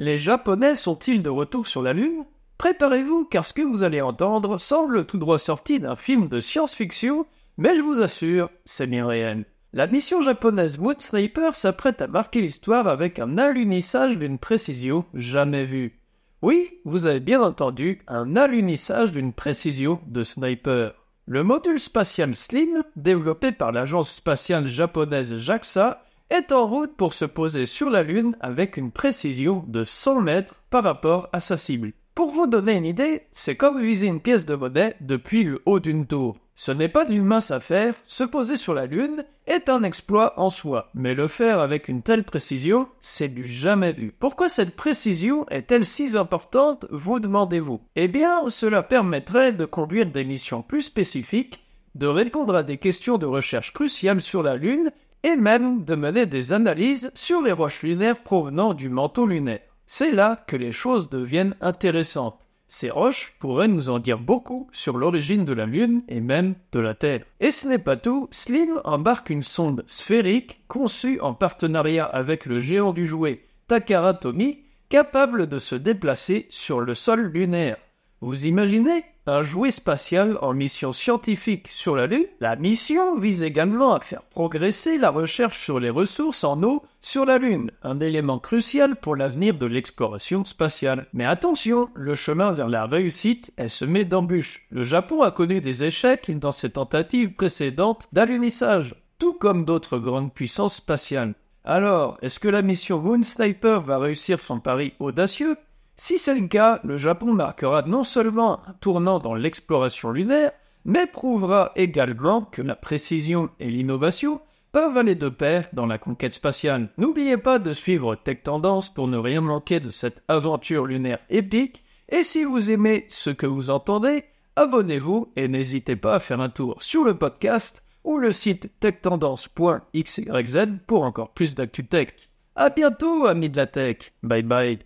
Les Japonais sont-ils de retour sur la Lune? Préparez-vous car ce que vous allez entendre semble tout droit sorti d'un film de science-fiction, mais je vous assure, c'est bien réel. La mission japonaise Moon Sniper s'apprête à marquer l'histoire avec un alunissage d'une précision jamais vue. Oui, vous avez bien entendu, un alunissage d'une précision de sniper. Le module spatial Slim, développé par l'agence spatiale japonaise JAXA, est en route pour se poser sur la Lune avec une précision de 100 mètres par rapport à sa cible. Pour vous donner une idée, c'est comme viser une pièce de monnaie depuis le haut d'une tour. Ce n'est pas d'une mince affaire, se poser sur la Lune est un exploit en soi, mais le faire avec une telle précision, c'est du jamais vu. Pourquoi cette précision est-elle si importante, vous demandez-vous? Eh bien, cela permettrait de conduire des missions plus spécifiques, de répondre à des questions de recherche cruciales sur la Lune et même de mener des analyses sur les roches lunaires provenant du manteau lunaire. C'est là que les choses deviennent intéressantes. Ces roches pourraient nous en dire beaucoup sur l'origine de la Lune et même de la Terre. Et ce n'est pas tout, Slim embarque une sonde sphérique conçue en partenariat avec le géant du jouet Takara Tomy, capable de se déplacer sur le sol lunaire. Vous imaginez? Un jouet spatial en mission scientifique sur la Lune La mission vise également à faire progresser la recherche sur les ressources en eau sur la Lune, un élément crucial pour l'avenir de l'exploration spatiale. Mais attention, le chemin vers la réussite est semé d'embûches. Le Japon a connu des échecs dans ses tentatives précédentes d'alunissage, tout comme d'autres grandes puissances spatiales. Alors, est-ce que la mission Moon Sniper va réussir son pari audacieux? Si c'est le cas, le Japon marquera non seulement un tournant dans l'exploration lunaire, mais prouvera également que la précision et l'innovation peuvent aller de pair dans la conquête spatiale. N'oubliez pas de suivre Tech Tendance pour ne rien manquer de cette aventure lunaire épique, et si vous aimez ce que vous entendez, abonnez-vous et n'hésitez pas à faire un tour sur le podcast ou le site techtendance.xyz pour encore plus d'actu tech. À bientôt, amis de la tech. Bye bye.